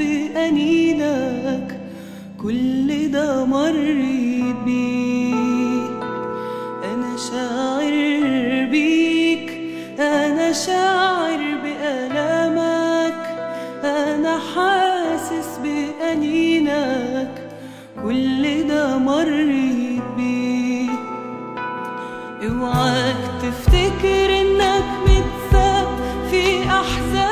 بأنينك كل ده مريت بيه أنا شاعر بيك أنا شاعر بألامك أنا حاسس بأنينك كل ده مريت بيه اوعاك تفتكر إنك متساب في احزان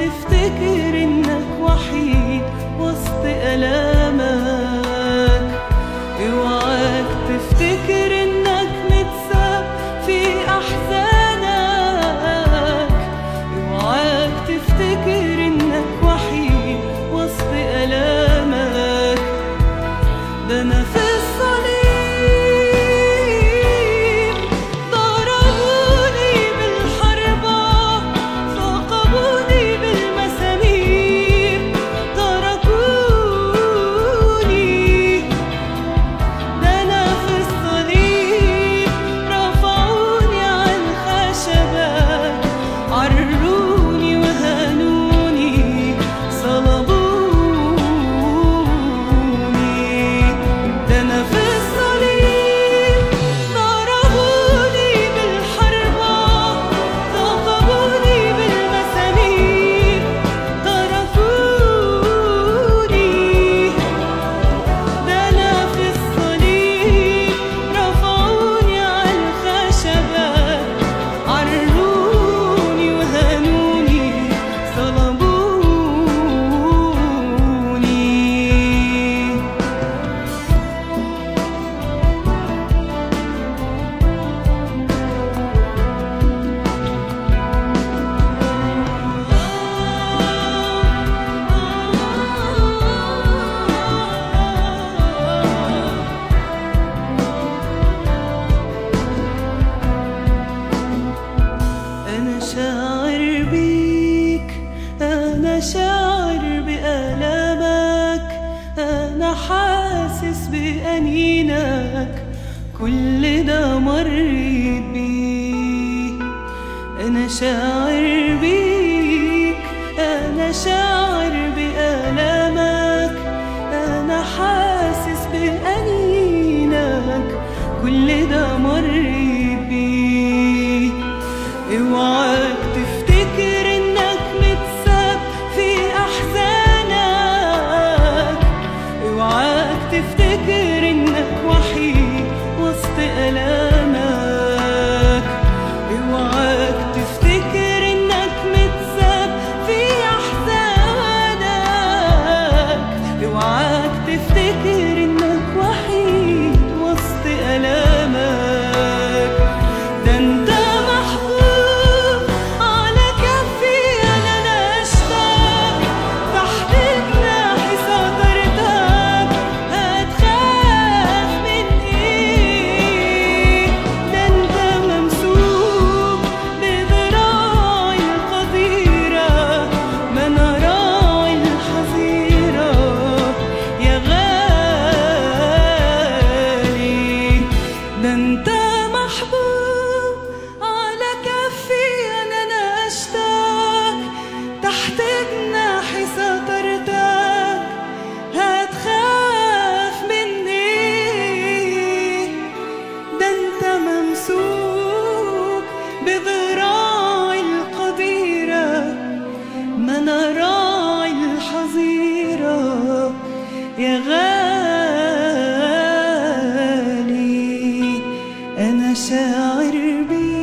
تفتكر إنك وحيد وسط ألامك. أنا حاسس بأنينك كل ده مريت بيه أنا شاعر بيك أنا شاعر بآلامك. أنا حاسس بأنينك كل ده مريت بيه اوعى بوعد أنا الحظيرة يا غالي. أنا شاعر بيك